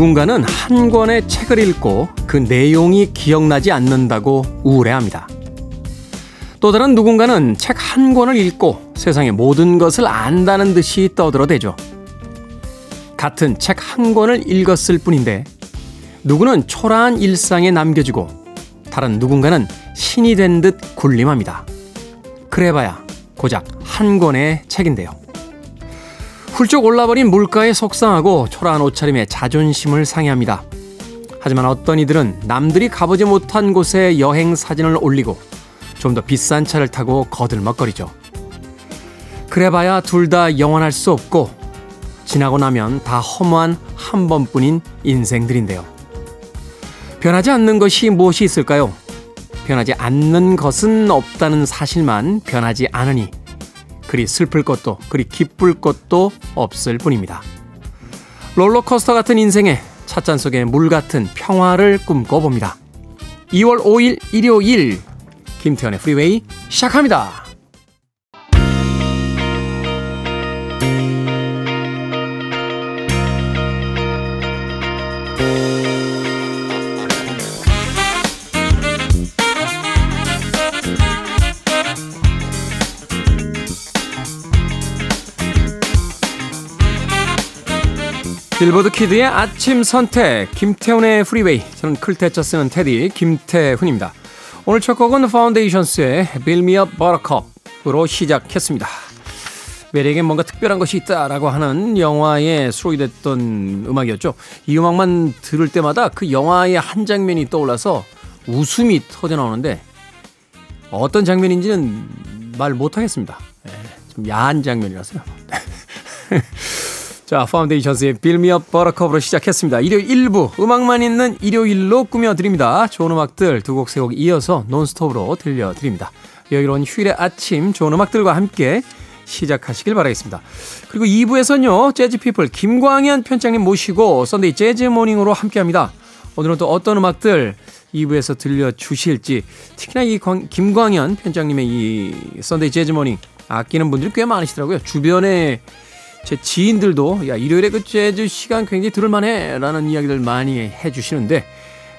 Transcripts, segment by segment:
누군가는 한 권의 책을 읽고 그 내용이 기억나지 않는다고 우울해합니다. 또 다른 누군가는 책 한 권을 읽고 세상의 모든 것을 안다는 듯이 떠들어대죠. 같은 책 한 권을 읽었을 뿐인데 누구는 초라한 일상에 남겨지고 다른 누군가는 신이 된 듯 군림합니다. 그래봐야 고작 한 권의 책인데요. 훌쩍 올라버린 물가에 속상하고 초라한 옷차림에 자존심을 상해합니다. 하지만 어떤 이들은 남들이 가보지 못한 곳에 여행 사진을 올리고 좀 더 비싼 차를 타고 거들먹거리죠. 그래봐야 둘 다 영원할 수 없고 지나고 나면 다 허무한 한 번뿐인 인생들인데요. 변하지 않는 것이 무엇이 있을까요? 변하지 않는 것은 없다는 사실만 변하지 않으니 그리 슬플 것도 그리 기쁠 것도 없을 뿐입니다. 롤러코스터 같은 인생에 찻잔 속에 물 같은 평화를 꿈꿔봅니다. 2월 5일 일요일 김태훈의 프리웨이 시작합니다. 빌보드 kid의 아침 선택 김태훈의 프리웨이 저는 클 태 자 쓰는 테디 김태훈입니다. 오늘 첫 곡은 파운데이션스의 Up Buttercup으로 시작했습니다. 매력에 뭔가 특별한 것이 있다라고 하는 영화에 수록이 됐던 음악이었죠. 이 음악만 들을 때마다 그 영화의 한 장면이 떠올라서 웃음이 터져 나오는데 어떤 장면인지는 말 못하겠습니다. 네, 좀 야한 장면이라서요. 자, 파운데이션스의 Build Me Up Buttercup으로 시작했습니다. 일요일 1부 음악만 있는 일요일로 꾸며드립니다. 좋은 음악들 두 곡 세 곡 이어서 논스톱으로 들려드립니다. 여유로운 휴일의 아침 좋은 음악들과 함께 시작하시길 바라겠습니다. 그리고 2부에서는요. 재즈피플 김광현 편장님 모시고 Sunday Jazz Morning으로 함께합니다. 오늘은 또 어떤 음악들 2부에서 들려주실지 특히나 이 김광현 편장님의 이 Sunday Jazz Morning 아끼는 분들이 꽤 많으시더라고요. 주변에 제 지인들도 야 일요일에 그 재즈 시간 굉장히 들을만해 라는 이야기들 많이 해주시는데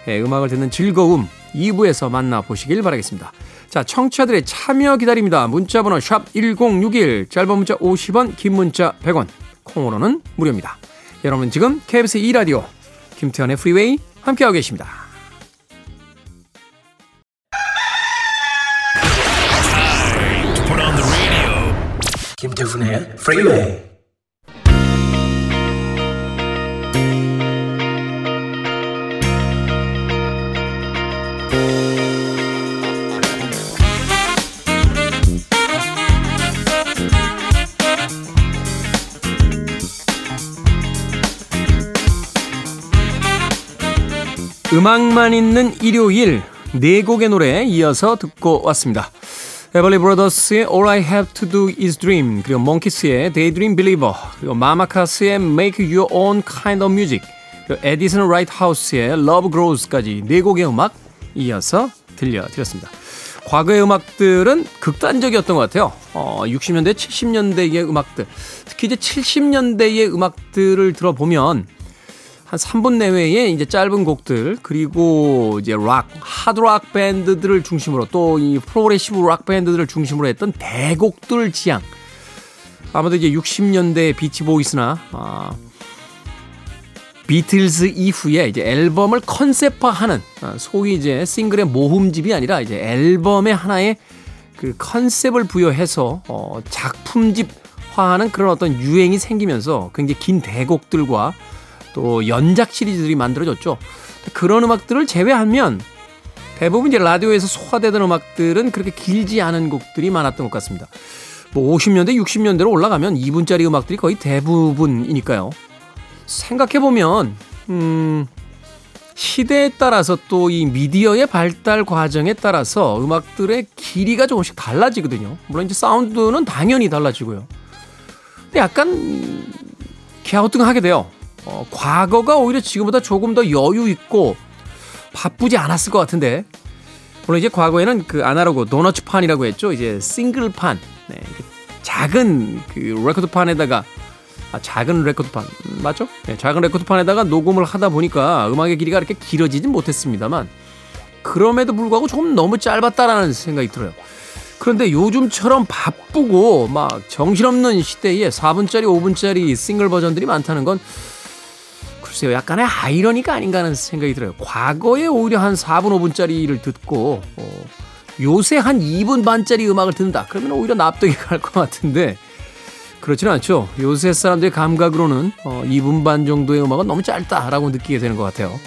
예, 음악을 듣는 즐거움 2부에서 만나보시길 바라겠습니다. 자 청취자들의 참여 기다립니다. 문자번호 샵 1061 짧은 문자 50원 긴 문자 100원 콩으로는 무료입니다. 여러분 지금 KBS 2 라디오 김태현의 프리웨이 함께하고 계십니다. 김태훈의 프리웨이 음악만 있는 일요일 네 곡의 노래 이어서 듣고 왔습니다. 에벌리 브라더스의 All I Have To Do Is Dream 그리고 몽키스의 Daydream Believer 그리고 마마카스의 Make Your Own Kind of Music 그리고 에디슨 라이트하우스의 Love Grows까지 네 곡의 음악 이어서 들려드렸습니다. 과거의 음악들은 극단적이었던 것 같아요. 어, 60년대, 70년대의 음악들, 특히 이제 70년대의 음악들을 들어보면 한 3분 내외의 이제 짧은 곡들 그리고 이제 락, 하드락 밴드들을 중심으로 또 이 progressive 락 밴드들을 중심으로 했던 대곡들 지향. 아마도 이제 60년대 비치 보이스나 아, 비틀즈 이후에 이제 앨범을 컨셉화하는 아, 소위 이제 싱글의 모음집이 아니라 이제 앨범의 하나의 그 컨셉을 부여해서 어, 작품집화하는 그런 어떤 유행이 생기면서 굉장히 긴 대곡들과 또 연작 시리즈들이 만들어졌죠. 그런 음악들을 제외하면 대부분 이제 라디오에서 소화되던 음악들은 그렇게 길지 않은 곡들이 많았던 것 같습니다. 뭐 50년대, 60년대로 올라가면 2분짜리 음악들이 거의 대부분이니까요. 생각해보면, 음, 시대에 따라서 또 이 미디어의 발달 과정에 따라서 음악들의 길이가 조금씩 달라지거든요. 물론 이제 사운드는 당연히 달라지고요. 근데 약간 갸우뚱하게 돼요. 어, 과거가 오히려 지금보다 조금 더 여유 있고 바쁘지 않았을 것 같은데 물론 이제 과거에는 그 아날로그 도너츠판이라고 했죠. 이제 싱글판, 네, 작은 그 레코드판에다가 아, 작은 레코드판 맞죠? 네, 작은 레코드판에다가 녹음을 하다 보니까 음악의 길이가 이렇게 길어지진 못했습니다만 그럼에도 불구하고 조금 너무 짧았다라는 생각이 들어요. 그런데 요즘처럼 바쁘고 막 정신없는 시대에 4분짜리, 5분짜리 싱글 버전들이 많다는 건 글쎄요, 약간의 아이러니가 아닌가 하는 생각이 들어요. 과거에 오히려 한 4분, 5분짜리를 듣고 어, 요새 한 2분 반짜리 음악을 듣는다. 그러면 오히려 납득이 갈 것 같은데 그렇지는 않죠. 요새 사람들의 감각으로는 어, 2분 반 정도의 음악은 너무 짧다라고 느끼게 되는 것 같아요.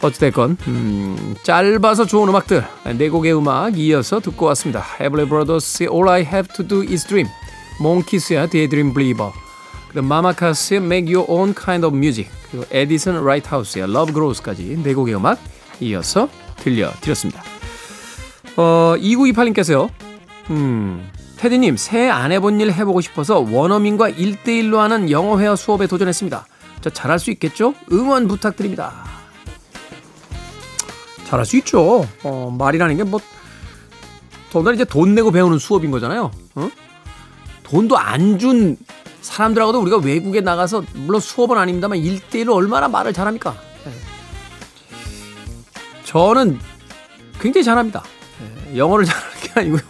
어찌됐건 음, 짧아서 좋은 음악들 네 곡의 음악 이어서 듣고 왔습니다. 에블리 브라더스의 All I Have To Do Is Dream 몽키스의 Daydream Believer 그리고 마마카스의 Make Your Own Kind of Music 그리고 에디슨 라이트하우스의 Love Grows까지 네 곡의 음악 이어서 들려드렸습니다. 어, 2928님께서요. 음, 테디님, 새해 안 해본 일 해보고 싶어서 원어민과 1대1로 하는 영어 회화 수업에 도전했습니다. 저 잘할 수 있겠죠? 응원 부탁드립니다. 잘할 수 있죠. 어, 말이라는 게 뭐, 더군다나 이제 돈 내고 배우는 수업인 거잖아요. 어? 돈도 안 준 사람들하고도 우리가 외국에 나가서, 물론 수업은 아닙니다만 1대1로 얼마나 말을 잘합니까? 네. 저는 굉장히 잘합니다. 네, 영어를 잘하는 게 아니고요.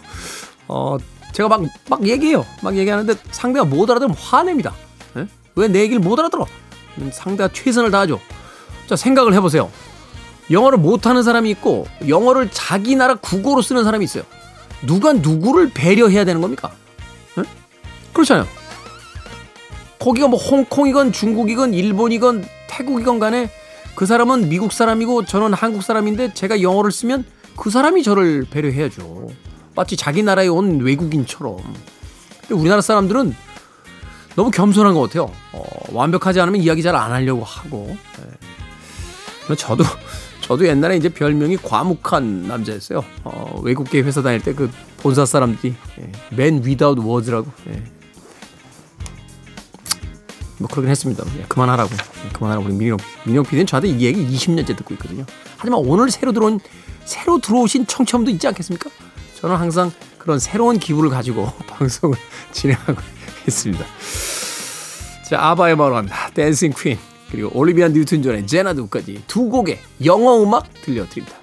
어, 제가 막, 막 얘기해요. 막 얘기하는데 상대가 못 알아들으면 화냅니다. 네? 왜내 얘기를 못 알아들어? 상대가 최선을 다하죠. 자, 생각을 해보세요. 영어를 못하는 사람이 있고, 영어를 자기 나라 국어로 쓰는 사람이 있어요. 누가 누구를 배려해야 되는 겁니까? 네? 그렇잖아요. 거기가 뭐 홍콩이건 중국이건 일본이건 태국이건 간에 그 사람은 미국 사람이고 저는 한국 사람인데 제가 영어를 쓰면 그 사람이 저를 배려해야죠. 마치 자기 나라에 온 외국인처럼. 우리나라 사람들은 너무 겸손한 것 같아요. 어, 완벽하지 않으면 이야기 잘 안 하려고 하고. 네. 저도 저도 옛날에 이제 별명이 과묵한 남자였어요. 어, 외국계 회사 다닐 때 그 본사 사람들이 예, Man Without Words라고. 예. 뭐 그러긴 했습니다. 예, 그만하라고. 예, 그만하라고. 우리 민영 민영 PD는 저한테 이 얘기 20년째 듣고 있거든요. 하지만 오늘 새로 들어온 새로 들어오신 청취자분도 있지 않겠습니까? 저는 항상 그런 새로운 기분을 가지고 방송을 진행하고 있습니다. 자, 아바의 합니다. 댄싱 퀸 그리고 올리비아 뉴튼 존의 제나두까지 두 곡의 영어 음악 들려드립니다.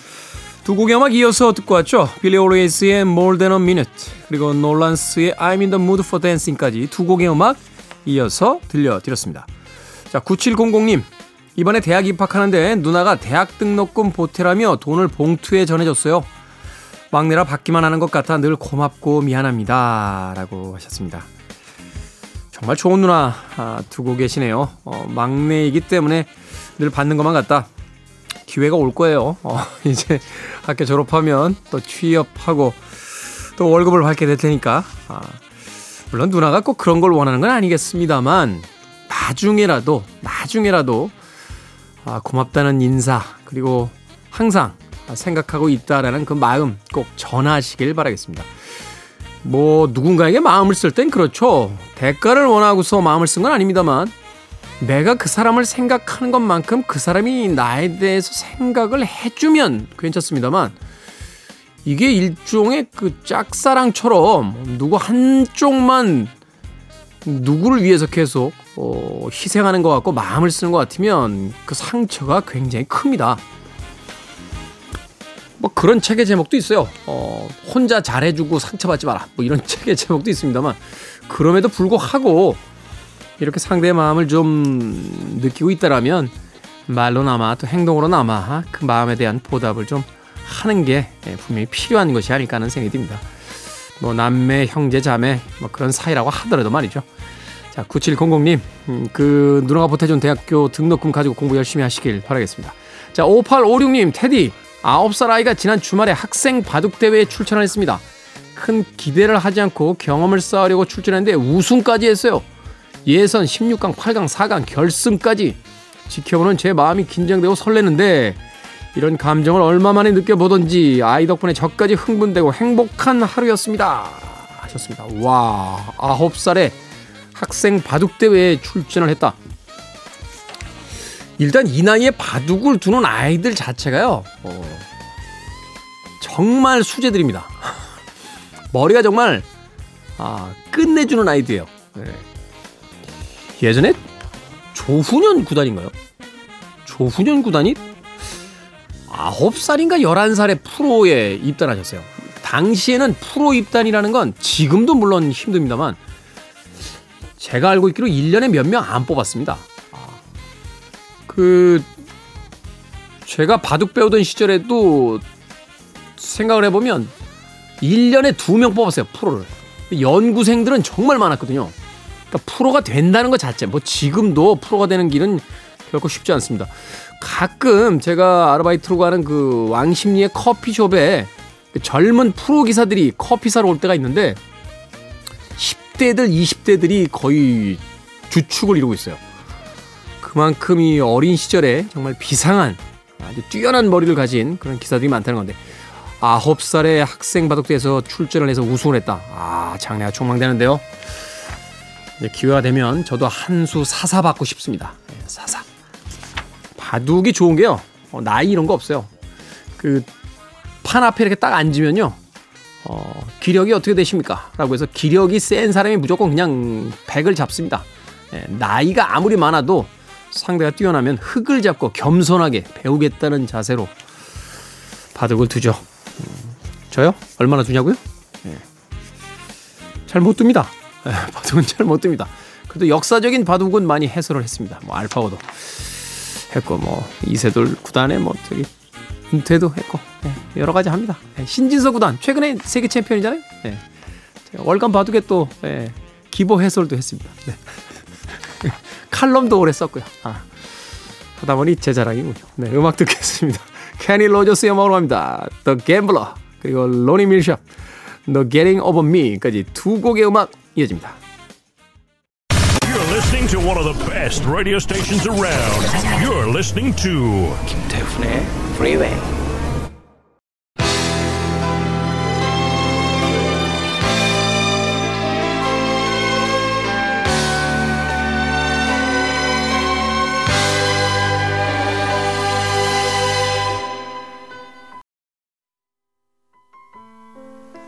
두 곡의 음악 이어서 듣고 왔죠. 빌리 오레이스의 More Than a Minute 그리고 놀란스의 I'm in the Mood for Dancing까지 두 곡의 음악 이어서 들려드렸습니다. 자 9700님 이번에 대학 입학하는데 누나가 대학 등록금 보태라며 돈을 봉투에 전해줬어요. 막내라 받기만 하는 것 같아 늘 고맙고 미안합니다. 라고 하셨습니다. 정말 좋은 누나 아, 두고 계시네요. 어, 막내이기 때문에 늘 받는 것만 같다. 기회가 올 거예요. 어, 이제 학교 졸업하면 또 취업하고 또 월급을 받게 될 테니까. 아, 물론 누나가 꼭 그런 걸 원하는 건 아니겠습니다만 나중에라도 나중에라도 아, 고맙다는 인사 그리고 항상 생각하고 있다라는 그 마음 꼭 전하시길 바라겠습니다. 뭐 누군가에게 마음을 쓸 땐 그렇죠. 대가를 원하고서 마음을 쓴 건 아닙니다만 내가 그 사람을 생각하는 것만큼 그 사람이 나에 대해서 생각을 해주면 괜찮습니다만 이게 일종의 그 짝사랑처럼 누구 한쪽만 누구를 위해서 계속 어, 희생하는 것 같고 마음을 쓰는 것 같으면 그 상처가 굉장히 큽니다. 뭐 그런 책의 제목도 있어요. 어, 혼자 잘해주고 상처받지 마라. 뭐 이런 책의 제목도 있습니다만 그럼에도 불구하고 이렇게 상대의 마음을 좀 느끼고 있다라면 말로나마 또 행동으로나마 그 마음에 대한 보답을 좀 하는 게 예, 분명히 필요한 것이 아닐까 하는 생각이 듭니다. 뭐 남매, 형제, 자매 뭐 그런 사이라고 하더라도 말이죠. 자, 9700님, 음, 그 누나가 보태준 대학교 등록금 가지고 공부 열심히 하시길 바라겠습니다. 자, 5856님, 테디, 9살 아이가 지난 주말에 학생 바둑대회에 출전을 했습니다. 큰 기대를 하지 않고 경험을 쌓으려고 출전했는데 우승까지 했어요. 예선 16강, 8강, 4강, 결승까지 지켜보는 제 마음이 긴장되고 설레는데 이런 감정을 얼마 만에 느껴보던지 아이 덕분에 저까지 흥분되고 행복한 하루였습니다. 하셨습니다. 와, 9살에 학생 바둑 대회에 출전을 했다. 일단 이 나이에 바둑을 두는 아이들 자체가요, 어, 정말 수제들입니다. 머리가 정말, 아, 끝내주는 아이들이에요. 네. 예전에 조훈현 구단인가요? 조훈현 구단이 9살인가 11살에 프로에 입단하셨어요. 당시에는 프로 입단이라는 건 지금도 물론 힘듭니다만 제가 알고 있기로 1년에 몇 명 안 뽑았습니다. 그 제가 바둑 배우던 시절에도 생각을 해보면 1년에 2명 뽑았어요. 프로를. 연구생들은 정말 많았거든요. 그러니까 프로가 된다는 것 자체, 뭐 지금도 프로가 되는 길은 결코 쉽지 않습니다. 가끔 제가 아르바이트로 가는 그 왕십리의 커피숍에 그 젊은 프로 기사들이 커피 사러 올 때가 있는데 10대들, 20대들이 거의 주축을 이루고 있어요. 그만큼 이 어린 시절에 정말 비상한 아주 뛰어난 머리를 가진 그런 기사들이 많다는 건데 아홉 살의 학생 바둑대에서 출전을 해서 우승을 했다. 아, 장래가 촉망되는데요. 기회가 되면 저도 한 수 사사 받고 싶습니다. 네, 사사. 바둑이 좋은 게요. 어, 나이 이런 거 없어요. 그 판 앞에 이렇게 딱 앉으면요. 어, 기력이 어떻게 되십니까? 라고 해서 기력이 센 사람이 무조건 그냥 백을 잡습니다. 예, 나이가 아무리 많아도 상대가 뛰어나면 흙을 잡고 겸손하게 배우겠다는 자세로 바둑을 두죠. 음, 저요? 얼마나 두냐고요? 예. 잘못 둡니다. 예, 바둑은 잘못 둡니다. 그래도 역사적인 바둑은 많이 해설을 했습니다. 뭐 알파고도 했고 뭐 이세돌 구단에 뭐 저기 은퇴도 했고 네, 여러 가지 합니다. 네, 신진서 구단 최근에 세계 챔피언이잖아요. 네, 월간 바둑에 또 네, 기보 해설도 했습니다. 네. 칼럼도 오래 썼고요. 아, 하다 보니 제 자랑이군요. 네, 음악 듣겠습니다. 캐니 로저스의 음악으로 갑니다. The Gambler 그리고 로니 밀샵 The Getting Over Me까지 두 곡의 음악 이어집니다. You're listening to one of the best radio stations around. You're listening to 김태훈의 Freeway.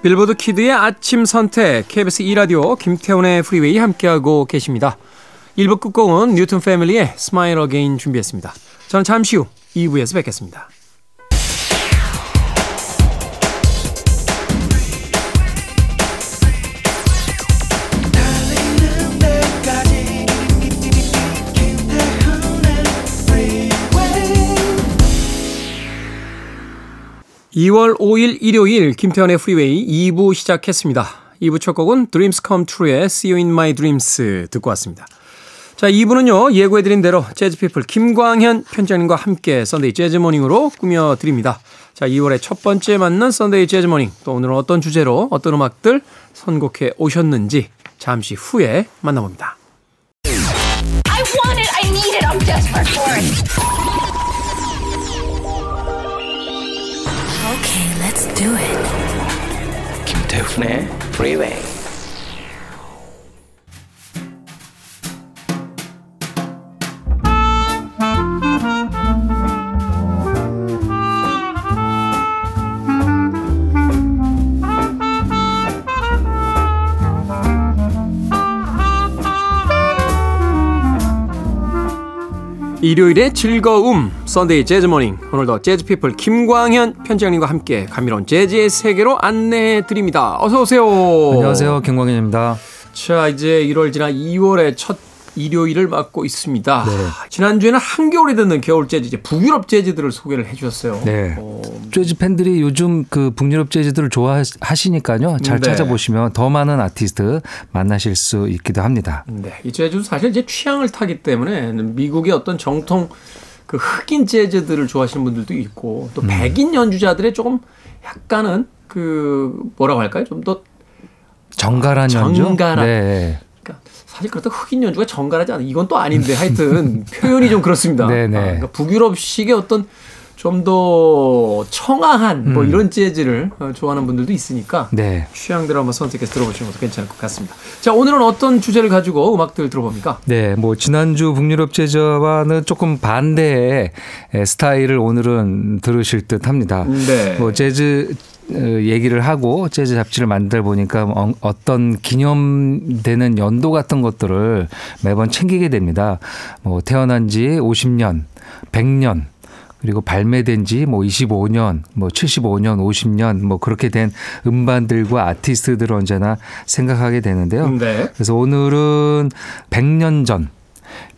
빌보드 kid의 아침 선택 KBS 2라디오 김태훈의 프리웨이 함께하고 계십니다. 1부 끝곡은 뉴튼 패밀리의 Smile Again 준비했습니다. 저는 잠시 후 2부에서 뵙겠습니다. 2월 5일 일요일 김태훈의 프리웨이 2부 시작했습니다. 2부 첫 곡은 Dreams Come True의 See You In My Dreams 듣고 왔습니다. 자, 2부는요, 예고해드린 대로 재즈피플 김광현 편장님과 함께 Sunday Jazz Morning으로 꾸며드립니다. 자, 2월의 첫 번째 만난 Sunday Jazz Morning. 또 오늘은 어떤 주제로 어떤 음악들 선곡해 오셨는지 잠시 후에 만나봅니다. Okay, let's do it. 김태훈의 Freeway. 일요일의 즐거움 Sunday Jazz Morning 오늘도 재즈 피플 김광현 편집장님과 함께 감미로운 재즈의 세계로 안내해 드립니다. 어서 오세요. 안녕하세요, 김광현입니다. 자 이제 1월 지나 2월의 첫 일요일을 맞고 있습니다. 네. 지난주에는 한겨울에 듣는 겨울 재즈, 이제 북유럽 재즈들을 소개를 해주셨어요. 네. 어, 재즈 팬들이 요즘 그 북유럽 재즈들을 좋아하시니까요. 잘 네. 찾아보시면 더 많은 아티스트 만나실 수 있기도 합니다. 네, 이 재즈도 사실 이제 취향을 타기 때문에 미국의 어떤 정통 그 흑인 재즈들을 좋아하시는 분들도 있고 또 백인 연주자들의 조금 약간은 그 뭐라고 할까요? 좀더 정갈한 연주. 정갈한. 네. 사실 그렇다고 흑인 연주가 정갈하지 않아. 이건 또 아닌데 하여튼 표현이 좀 그렇습니다. 네네. 아, 그러니까 북유럽식의 어떤 좀 더 청아한 뭐 이런 재즈를 어, 좋아하는 분들도 있으니까 네. 취향대로 한번 선택해서 들어보시는 것도 괜찮을 것 같습니다. 자, 오늘은 어떤 주제를 가지고 음악들 들어봅니까? 네, 뭐 지난주 북유럽 재즈와는 조금 반대의 에, 스타일을 오늘은 들으실 듯합니다. 네. 뭐 재즈 어, 얘기를 하고 재즈 잡지를 만들어 보니까 어- 어떤 기념되는 연도 같은 것들을 매번 챙기게 됩니다. 뭐 태어난 지 50년, 100년 그리고 발매된 지 뭐 25년, 뭐 75년, 50년 뭐 그렇게 된 음반들과 아티스트들을 언제나 생각하게 되는데요. 네. 그래서 오늘은 100년 전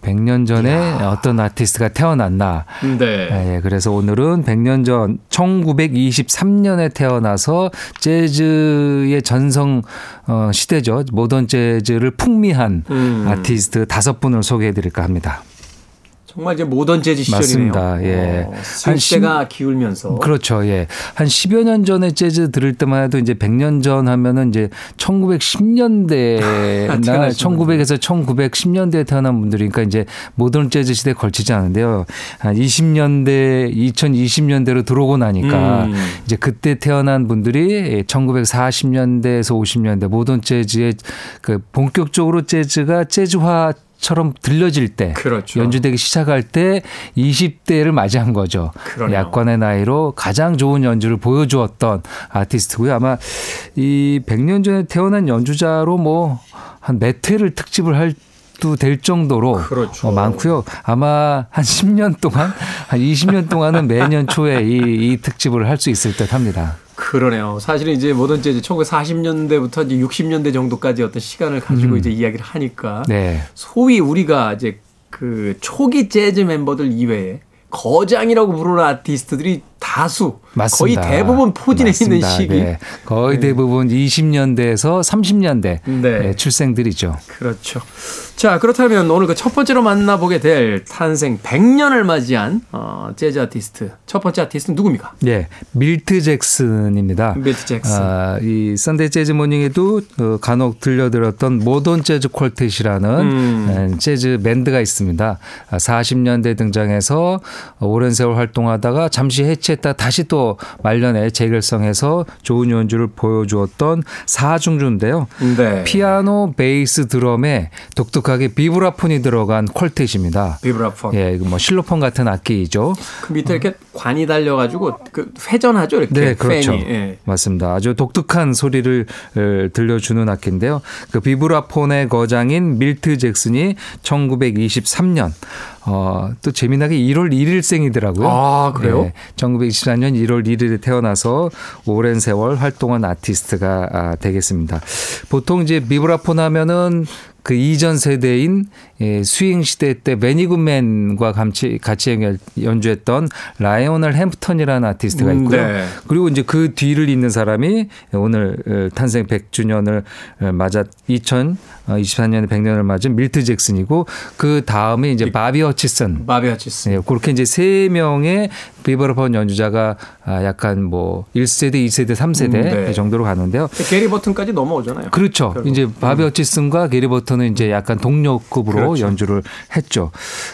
100년 전에 어떤 아티스트가 태어났나. 네. 예, 그래서 오늘은 100년 전 1923년에 태어나서 재즈의 전성 어, 시대죠. 모던 재즈를 풍미한 음. 아티스트 다섯 분을 소개해 드릴까 합니다. 정말 이제 모던 재즈 시절이네요. 맞습니다. 예. 어, 한 실대가 기울면서. 그렇죠. 예. 한 10여 년 전에 재즈 들을 때만 해도 이제 100년 전 하면은 이제 1910년대나 태어나신 1900에서 1910년대에 태어난 분들이니까 이제 모던 재즈 시대에 걸치지 않은데요. 한 20년대, 2020년대로 들어오고 나니까 음. 이제 그때 태어난 분들이 1940년대에서 50년대 모던 재즈의 그 본격적으로 재즈가 재즈화 처럼 들려질 때 그렇죠. 연주되기 시작할 때 20대를 맞이한 거죠. 그러네요. 약관의 나이로 가장 좋은 연주를 보여주었던 아티스트고요. 아마 이 100년 전에 태어난 연주자로 뭐한몇 회를 특집을 할 도될 정도로 그렇죠. 어, 많고요. 아마 한 10년 동안 한 20년 동안은 매년 초에 이, 이 특집을 할 수 있을 듯 합니다. 그러네요. 사실은 이제 모던 재즈 1940년대부터 이제 60년대 정도까지 어떤 시간을 가지고 이제 이야기를 하니까 음. 네. 소위 우리가 이제 그 초기 재즈 멤버들 이외에 거장이라고 부르는 아티스트들이 다수 맞습니다. 거의 대부분 포진해 있는 맞습니다. 시기. 네. 거의 대부분 20년대에서 30년대 네. 출생들이죠. 그렇죠. 자, 그렇다면 오늘 그 첫 번째로 만나보게 될 탄생 100년을 맞이한 어, 재즈 아티스트. 첫 번째 아티스트는 누굽니까? 예, 밀트 잭슨입니다. 밀트 잭슨. 아, 이 Sunday Jazz Morning에도 어, 간혹 들려드렸던 Modern Jazz Quartet이라는 음. 에, 재즈 밴드가 있습니다. 아, 40년대 등장해서 오랜 세월 활동하다가 잠시 해체 했다 다시 또 말년에 재결성해서 좋은 연주를 보여주었던 사중주인데요. 네. 피아노, 베이스, 드럼에 독특하게 비브라폰이 들어간 콜텟입니다. 비브라폰. 예, 뭐 실로폰 같은 악기이죠. 그 밑에 이렇게 관이 달려가지고 그 회전하죠 이렇게. 네, 그렇죠. 예. 맞습니다. 아주 독특한 소리를 에, 들려주는 악기인데요. 그 비브라폰의 거장인 밀트 잭슨이 1923년 어, 또 재미나게 1월 1일생이더라고요. 아, 그래요? 1924년 1월 1일에 태어나서 오랜 세월 활동한 아티스트가 아, 되겠습니다. 보통 이제 비브라폰 하면은 그 이전 세대인 예, 스윙 시대 때 베니 굿맨과 같이 같이 연- 연주했던 라이오널 햄프턴이라는 아티스트가 음, 있고요. 네. 그리고 이제 그 뒤를 잇는 사람이 오늘 어, 탄생 100주년을 맞아 2024년에 100년을 맞은 밀트 잭슨이고 그 다음에 이제 바비 허치슨 바비 허치슨. 네, 그렇게 이제 세 명의 비브라폰 연주자가 아, 약간 뭐 1세대, 2세대, 3세대 음, 네. 정도로 가는데요. 게리 버튼까지 넘어오잖아요. 그렇죠. 결국. 이제 바비 허치슨과 게리 버튼 은 이제 약간 동료급으로 그렇죠. 연주를 했죠.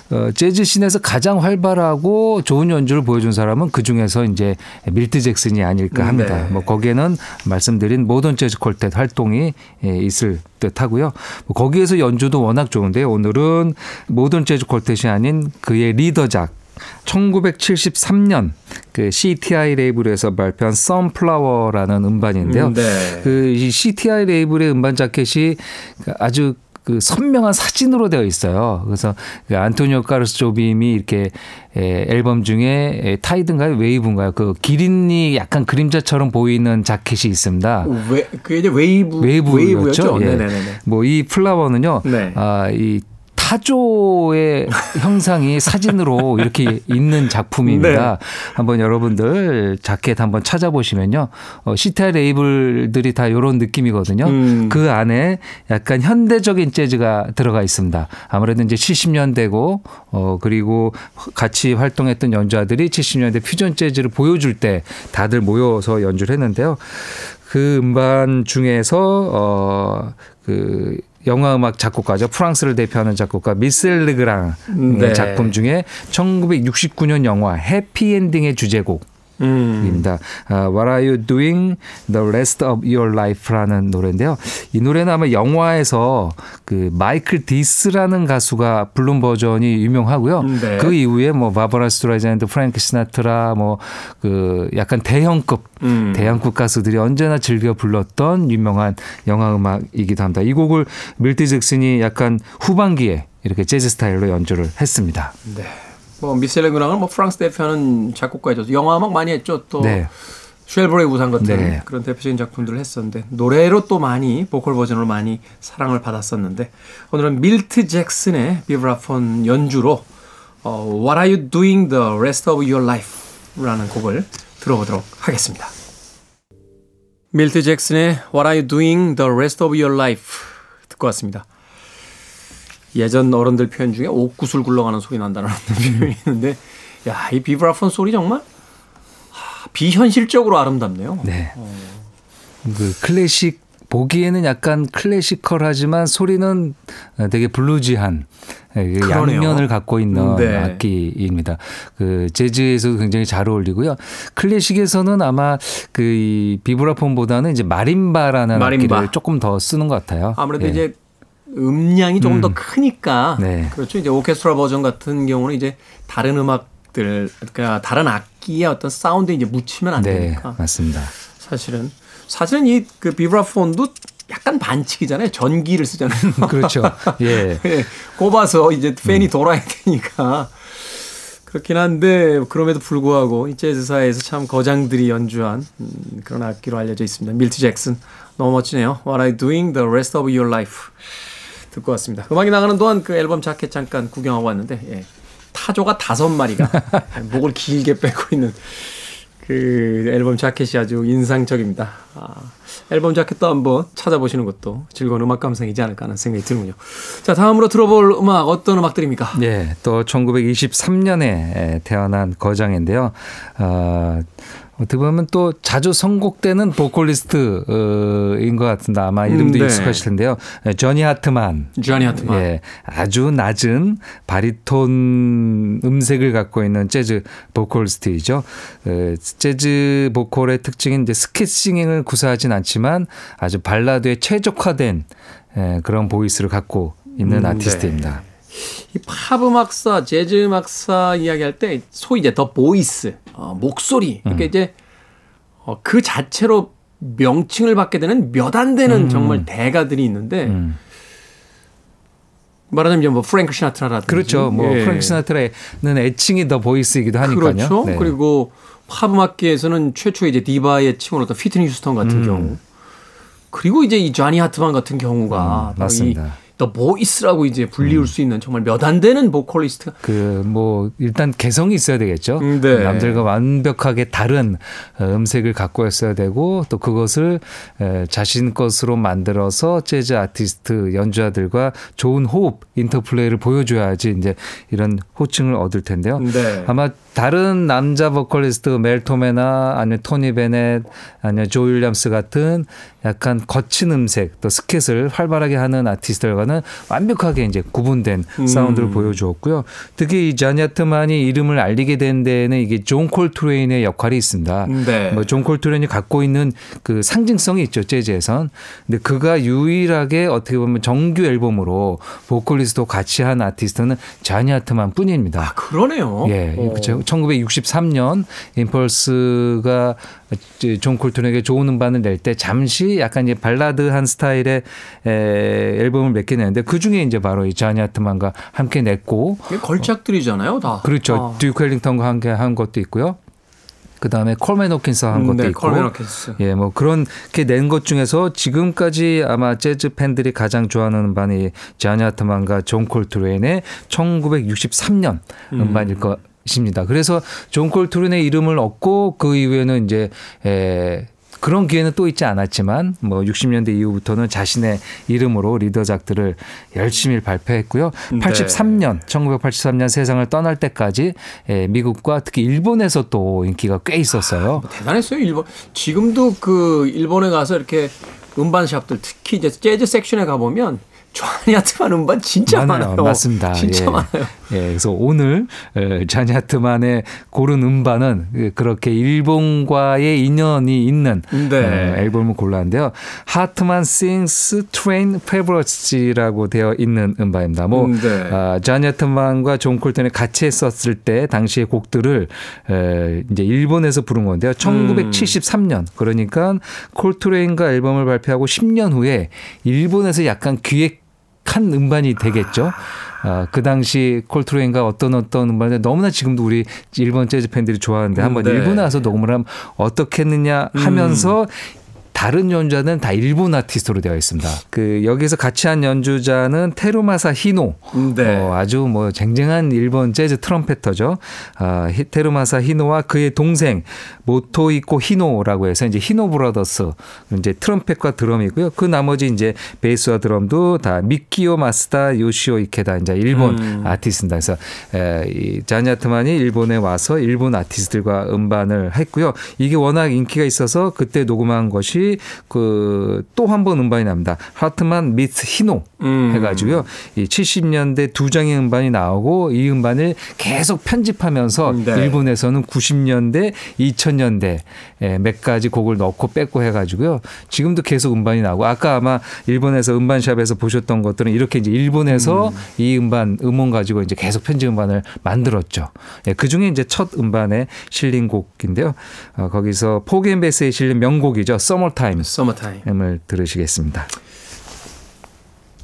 어, 재즈 scene에서 가장 활발하고 좋은 연주를 보여준 사람은 그 중에서 이제 밀트 잭슨이 아닐까 합니다. 네. 뭐 거기에는 말씀드린 모던 재즈 쿼텟 활동이 예, 있을 듯하고요. 뭐 거기에서 연주도 워낙 좋은데요. 오늘은 모던 재즈 쿼텟이 아닌 그의 리더작 1973년 그 CTI 레이블에서 발표한 Sunflower라는 음반인데요. 음, 네. 그이 CTI 레이블의 음반 자켓이 아주 그 선명한 사진으로 되어 있어요. 그래서 그 안토니오 카를로스 조빔이 이렇게 에, 앨범 중에 에, Tide던가요, Wave인가요? 그 기린이 약간 그림자처럼 보이는 자켓이 있습니다. 웨, 그게 이제 Wave Wave였죠. Wave였죠. 예. 네네네. 뭐 이 Sunflower는요. 네. 아, 이 타조의 형상이 사진으로 이렇게 있는 작품입니다. 네. 한번 여러분들 자켓 한번 찾아보시면요. 어, CTI 레이블들이 다 이런 느낌이거든요. 음. 그 안에 약간 현대적인 재즈가 들어가 있습니다. 아무래도 이제 70년대고 어 그리고 같이 활동했던 연주자들이 70년대 퓨전 재즈를 보여줄 때 다들 모여서 연주를 했는데요. 그 음반 중에서 어 그 영화 음악 작곡가죠. 프랑스를 대표하는 작곡가 미셀 르그랑의 네. 작품 중에 1969년 영화 해피엔딩의 주제곡 음. 입니다. 아, What are you doing the rest of your life라는 노래인데요. 이 노래는 아마 영화에서 그 마이클 디스라는 가수가 부른 버전이 유명하고요. 네. 그 이후에 뭐 바버라 스트라이잔드, 프랭크 시나트라 뭐 그 약간 대형급 음. 대형급 가수들이 언제나 즐겨 불렀던 유명한 영화 음악이기도 합니다. 이 곡을 밀트 잭슨이 약간 후반기에 이렇게 재즈 스타일로 연주를 했습니다. 네. 뭐 미셸 르그랑은 뭐 프랑스 대표하는 작곡가죠. 영화 음악 많이 했죠. 또 네. 쉘부르의 우산 같은 네. 그런 대표적인 작품들을 했었는데 노래로 또 많이 보컬 버전으로 많이 사랑을 받았었는데 오늘은 밀트 잭슨의 비브라폰 연주로 어, What are you doing the rest of your life?라는 곡을 들어보도록 하겠습니다. 밀트 잭슨의 What are you doing the rest of your life 듣고 왔습니다. 예전 어른들 표현 중에 옥구슬 굴러가는 소리 난다는 표현이 있는데 야, 이 비브라폰 소리 정말 하, 비현실적으로 아름답네요. 네. 그 클래식 보기에는 약간 클래시컬하지만 소리는 되게 블루지한 그 그러네요. 양면을 갖고 있는 네. 악기입니다. 그 재즈에서도 굉장히 잘 어울리고요. 클래식에서는 아마 그이 비브라폰보다는 이제 마림바라는 마림바. 악기를 조금 더 쓰는 것 같아요. 아무래도 예. 이제 음량이 조금 더 음. 크니까 네. 그렇죠. 이제 오케스트라 버전 같은 경우는 이제 다른 음악들 그러니까 다른 악기의 어떤 사운드에 이제 묻히면 안 네, 되니까 맞습니다. 사실은 사실은 이 그 비브라폰도 약간 반칙이잖아요. 전기를 쓰잖아요. 그렇죠. 예. 예, 꼽아서 이제 팬이 돌아야 되니까 그렇긴 한데 그럼에도 불구하고 이 재즈사에서 참 거장들이 연주한 음, 그런 악기로 알려져 있습니다. 밀트 잭슨 너무 멋지네요. What are you doing the rest of your life 듣고 왔습니다. 음악이 나가는 동안 그 앨범 자켓 잠깐 구경하고 왔는데 예, 타조가 다섯 마리가 목을 길게 빼고 있는 그 앨범 자켓이 아주 인상적입니다. 아, 앨범 자켓도 한번 찾아보시는 것도 즐거운 음악 감상이지 않을까 하는 생각이 드는군요. 자, 다음으로 들어볼 음악 어떤 음악들입니까? 네, 또 1923년에 태어난 거장인데요. 어, 어떻게 보면 또 자주 선곡되는 보컬리스트인 것 같은데 아마 이름도 음, 네. 익숙하실 텐데요. 저니 하트만. 주아니 하트만. 예, 아주 낮은 바리톤 음색을 갖고 있는 재즈 보컬리스트이죠. 어, 재즈 보컬의 특징인 이제 scat singing을 구사하진 않지만 아주 발라드에 최적화된 예, 그런 voice를 갖고 있는 음, 아티스트입니다. 이 팝 음악사, 재즈 음악사 이야기할 때 소위 이제 the voice, 어, 목소리. 그러니까 이제 어, 그 자체로 명칭을 받게 되는 몇 안 되는 정말 대가들이 있는데 음. 말하자면 이제 뭐 프랭크 시나트라라든지 그렇죠. 뭐 예. 프랭크 시나트라는 애칭이 the voice이기도 하니까요. 그렇죠. 네. 그리고 팝 음악계에서는 최초의 이제 디바의 칭호로 어떤 휘트니 휴스턴 같은 음. 경우 그리고 이제 이 자니 하트만 같은 경우가 음, 맞습니다. 음. 이 the voice라고 이제 불리울 수 있는 정말 몇 안 되는 보컬리스트가 그 뭐 일단 개성이 있어야 되겠죠. 음, 네. 남들과 완벽하게 다른 어, 음색을 갖고 있어야 되고 또 그것을 에, 자신 것으로 만들어서 재즈 아티스트 연주자들과 좋은 호흡 interplay를 보여줘야지 이제 이런 호칭을 얻을 텐데요. 네. 아마 다른 남자 보컬리스트 멜 토메나 아니면 토니 베넷 아니면 조 윌리엄스 같은 약간 거친 음색 또 스캣을 활발하게 하는 아티스트들과는 완벽하게 이제 구분된 음. 사운드를 보여주었고요. 특히 이 자니 하트만이 이름을 알리게 된 데에는 이게 존 콜트레인의 역할이 있습니다. 네. 뭐 존 콜트레인이 갖고 있는 그 상징성이 있죠 재즈에선. 근데 그가 유일하게 어떻게 보면 정규 앨범으로 보컬리스트도 같이 한 아티스트는 자니 하트만 뿐입니다. 아, 그러네요. 예, 어. 그렇죠. 1963년 임펄스가 존 콜트레인에게 좋은 음반을 낼 때 잠시 약간 이제 발라드한 스타일의 에, 앨범을 몇개 내는데 그 중에 이제 바로 이 자니 하트만과 함께 냈고 걸작들이잖아요, 다. 그렇죠. 아. 듀크 엘링턴과 함께 한 것도 있고요. 그 다음에 콜맨 호킨스 한 것도 네, 있고. 예, 뭐 그런 게 낸 것 중에서 지금까지 아마 재즈 팬들이 가장 좋아하는 음반이 자니 하트만과 존 콜트레인의 1963년 음반일 것 입니다. 그래서 존 콜트레인의 이름을 얻고 그 이후에는 이제 에 그런 기회는 또 있지 않았지만 뭐 60년대 이후부터는 자신의 이름으로 리더작들을 열심히 발표했고요. 네. 83년 1983년 세상을 떠날 때까지 에, 미국과 특히 일본에서 또 인기가 꽤 있었어요. 대단했어요 일본. 지금도 그 일본에 가서 이렇게 음반샵들 특히 이제 재즈 섹션에 가 보면 조니 하트만 음반 진짜 많아요. 맞습니다. 진짜 예. 많아요. 예, 그래서 오늘 에, 자니 하트만의 고른 음반은 그- 그렇게 일본과의 인연이 있는 네. 에, 앨범을 골랐는데요. 하트만 sings Trane's favorites라고 되어 있는 음반입니다. 뭐 음, 네. 아, 자니 하트만과 존 콜트레인이 같이 했었을 때 당시의 곡들을 에, 이제 일본에서 부른 건데요. 1973년 그러니까 콜트레인과 앨범을 발표하고 10년 후에 일본에서 약간 기획 한 음반이 되겠죠. 아, 그 당시 콜트레인과 어떤 어떤 음반인데 너무나 지금도 우리 일본 재즈 팬들이 좋아하는데 한번 네. 일본에 와서 녹음을 하면 어떻겠느냐 하면서 다른 연주자는 다 일본 아티스트로 되어 있습니다. 그 여기서 같이 한 연주자는 테루마사 히노. 네. 어, 아주 뭐 쟁쟁한 일본 재즈 트럼페터죠. 아, 히- 테루마사 히노와 그의 동생 모토히코 히노라고 해서 이제 히노 브라더스 이제 트럼펫과 드럼이고요. 그 나머지 이제 베이스와 드럼도 다 미키오 마스다 요시오 이케다 이제 일본 음. 아티스트입니다. 그래서 에, 이 자니 하트만이 일본에 와서 일본 아티스트들과 음반을 했고요. 이게 워낙 인기가 있어서 그때 녹음한 것이 그 또 한 번 음반이 납니다. Hartman Meets Hino 음. 해가지고요. 이 70년대 두 장의 음반이 나오고 이 음반을 계속 편집하면서 네. 일본에서는 90년대, 2000년대 에, 몇 가지 곡을 넣고 뺐고 해가지고요. 지금도 계속 음반이 나오고 아까 아마 일본에서 음반샵에서 보셨던 것들은 이렇게 이제 일본에서 이 음반 음원 가지고 이제 계속 편집 음반을 만들었죠. 예, 그 중에 이제 첫 음반에 실린 곡인데요. 어, 거기서 Porgy and Bess에 실린 명곡이죠. Summertime을 Summertime. 들으시겠습니다.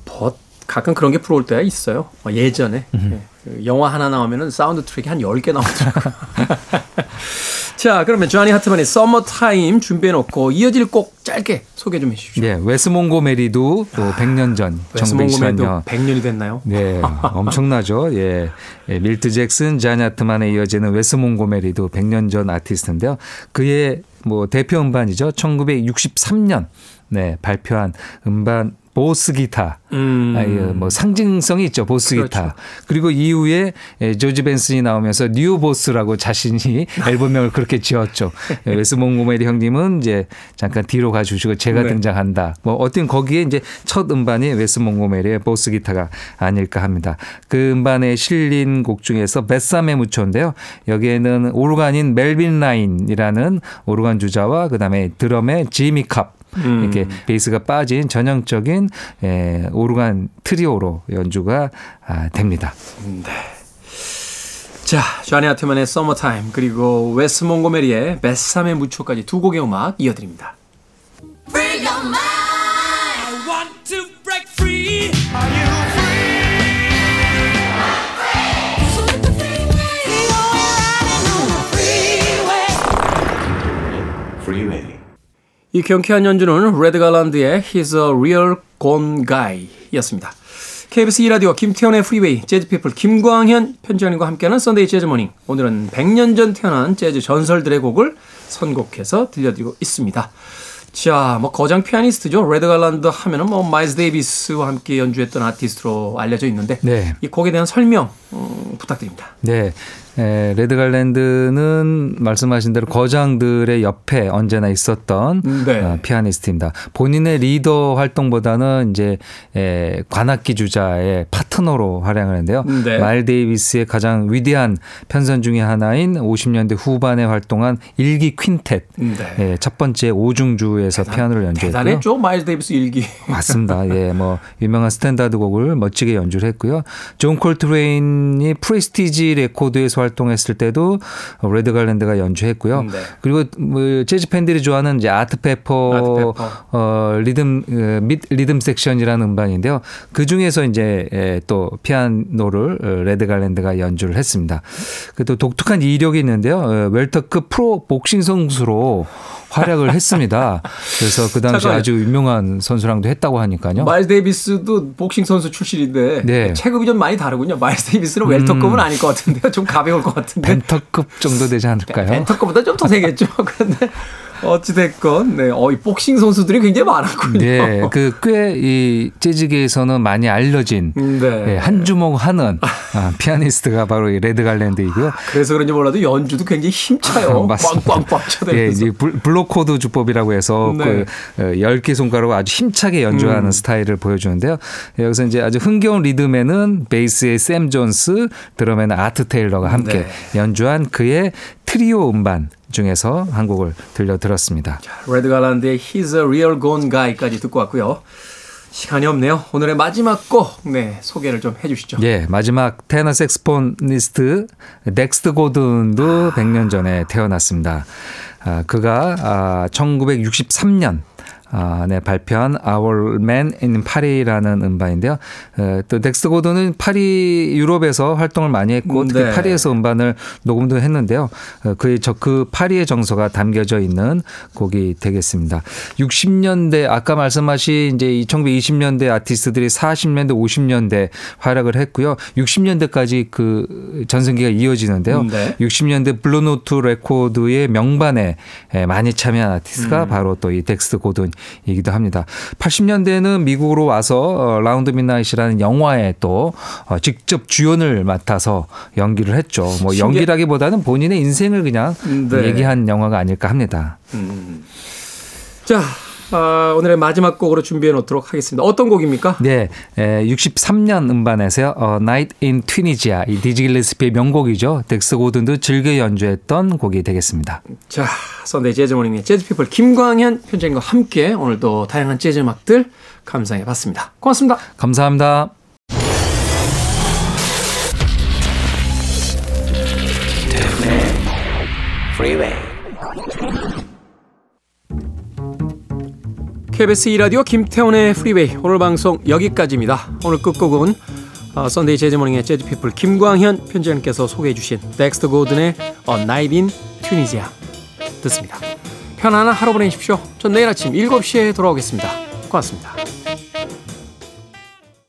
버- 가끔 그런 게 부러울 때가 있어요. 어, 예전에 예. 그 영화 하나 나오면은 사운드 트랙이 한 10개 나오더라고요. 자, 그러면 조니 하트만의 서머타임 준비해 놓고 이어질 곡 짧게 소개 좀 해 주십시오. 예, 웨스 몽고메리도 또 100년 전, 웨스 몽고메리도 1924년 100년이 됐나요? 네, 엄청나죠. 예. 예, 밀트 잭슨, 자니 하트만에 이어지는 웨스 몽고메리도 100년 전 아티스트인데요. 그의 뭐 대표 음반이죠. 1963년 네, 발표한 음반 Boss Guitar. 음. 아, 예, 뭐 상징성이 있죠. 보스 그렇죠. Guitar. 그리고 이후에 예, 조지 벤슨이 나오면서 New Boss라고 자신이 앨범명을 그렇게 지었죠. 예, 웨스 몽고메리 형님은 이제 잠깐 뒤로 가주시고 제가 네. 등장한다. 뭐 어떤 거기에 이제 첫 음반이 웨스 몽고메리의 Boss Guitar가 아닐까 합니다. 그 음반에 실린 곡 중에서 Bésame Mucho인데요. 여기에는 오르간인 멜빈 라인이라는 오르간 주자와 그다음에 드럼의 지미 캅 음. 이렇게 베이스가 빠진 전형적인 에, 오르간 트리오로 연주가 아, 됩니다. 자, 조니 하트만의 서머타임 그리고 웨스 몽고메리의 Bésame Mucho까지 두 곡의 음악 이어드립니다. Free your mind. I want to 이 경쾌한 연주는 레드 갈란드의 He's a Real Gone Guy 였습니다. KBS 2라디오 김태현의 프리웨이 재즈피플 김광현 편집장님과 함께하는 Sunday 재즈 Morning 오늘은 100년 전 태어난 재즈 전설들의 곡을 선곡해서 들려드리고 있습니다. 자, 뭐 거장 피아니스트죠. 레드 갈란드 하면은 뭐 마일스 데이비스와 함께 연주했던 아티스트로 알려져 있는데 네. 이 곡에 대한 설명 어, 부탁드립니다. 네. 에, 레드 갈랜드는 말씀하신 대로 거장들의 옆에 언제나 있었던 네. 어, 피아니스트입니다. 본인의 리더 활동보다는 이제 에, 관악기 주자의 파트너로 활약을 했는데요. 네. 마일스 데이비스의 가장 위대한 편성 중의 하나인 50년대 후반에 활동한 1기 퀸텟 네. 예, 첫 번째 오중주에서 피아노를 연주했고요. 대단했죠. 마일스 데이비스 1기. 맞습니다. 예, 뭐 유명한 스탠다드 곡을 멋지게 연주를 했고요. 존 콜트레인이 프레스티지 레코드에서 활동했을 때도 레드 갈랜드가 연주했고요. 네. 그리고 뭐 재즈 팬들이 좋아하는 이제 아트페퍼, 아트페퍼. 어, Rhythm 어, Meet, Rhythm Section이라는 음반인데요. 그 중에서 이제 에, 또 피아노를 어, 레드 갈랜드가 연주를 했습니다. 그 또 독특한 이력이 있는데요. 어, 웰터급 프로 복싱 선수로 활약을 했습니다. 그래서 그 당시 잠깐만요. 아주 유명한 선수랑도 했다고 하니까요. 마일스 데이비스도 복싱 선수 출신인데 네. 체급이 좀 많이 다르군요. 마일스 데이비스는 웰터급은 아닐 것 같은데요. 좀 가벼울 것 같은데. 밴텀급 정도 되지 않을까요? 밴텀급보다 좀더 되겠죠. 그런데 어찌됐건 네, 어, 이 복싱 선수들이 굉장히 많았군요. 네, 그 꽤 이 재즈계에서는 많이 알려진 네. 예, 한 주먹 하는 아, 피아니스트가 바로 이 레드 갈랜드이고요. 그래서 그런지 몰라도 연주도 굉장히 힘차요. 꽝꽝꽝 예, 쳐대면서. 이제 블- block chord 주법이라고 해서 네. 그 어, 10개 손가락으로 아주 힘차게 연주하는 음. 스타일을 보여주는데요. 예, 여기서 이제 아주 흥겨운 리듬에는 베이스의 샘 존스, 드럼에는 아트 테일러가 함께 네. 연주한 그의 트리오 음반 중에서 한 곡을 들려드렸습니다. 레드 갈란드의 He's a Real Gone Guy까지 듣고 왔고요. 시간이 없네요. 오늘의 마지막 곡 네, 소개를 좀 해주시죠. 예, 마지막 테너 saxophonist 덱스터 고든도 100년 전에 태어났습니다. 아, 그가 아, 1963년 아, 네, 발표한 Our Man in Paris라는 음반인데요. 에, 또 덱스터 고든은 파리 유럽에서 활동을 많이 했고 특히 네. 파리에서 음반을 녹음도 했는데요. 어, 그의 저, 그 파리의 정서가 담겨져 있는 곡이 되겠습니다. 60년대 아까 말씀하신 이제 1920년대 아티스트들이 40년대 50년대 활약을 했고요. 60년대까지 그 전성기가 이어지는데요. 네. 60년대 블루노트 레코드의 명반에 에, 많이 참여한 아티스트가 음. 바로 또 이 덱스터 고든 이기도 합니다. 80년대에는 미국으로 와서 어, Round Midnight이라는 영화에 또 어, 직접 주연을 맡아서 연기를 했죠. 뭐 연기라기보다는 본인의 인생을 그냥 네. 얘기한 영화가 아닐까 합니다. 자, 아, 오늘의 마지막 곡으로 준비해 놓도록 하겠습니다. 어떤 곡입니까? 네, 에, 63년 음반에서요. 어, Night in Tunisia 이 디지 길레스피의 명곡이죠. 덱스터 고든도 즐겨 연주했던 곡이 되겠습니다. 자, 선데이 재즈 모닝의 재즈피플 김광현 편집장님과 함께 오늘도 다양한 재즈 음악들 감상해 봤습니다. 고맙습니다. 감사합니다. KBS 2라디오 김태훈의 프리웨이 오늘 방송 여기까지입니다. 오늘 끝곡은 어, 썬데이 재즈모닝의 재즈피플 김광현 편집장님께서 소개해 주신 덱스터 고든의 A Night in Tunisia 듣습니다. 편안한 하루 보내십시오. 전 내일 아침 7시에 돌아오겠습니다. 고맙습니다.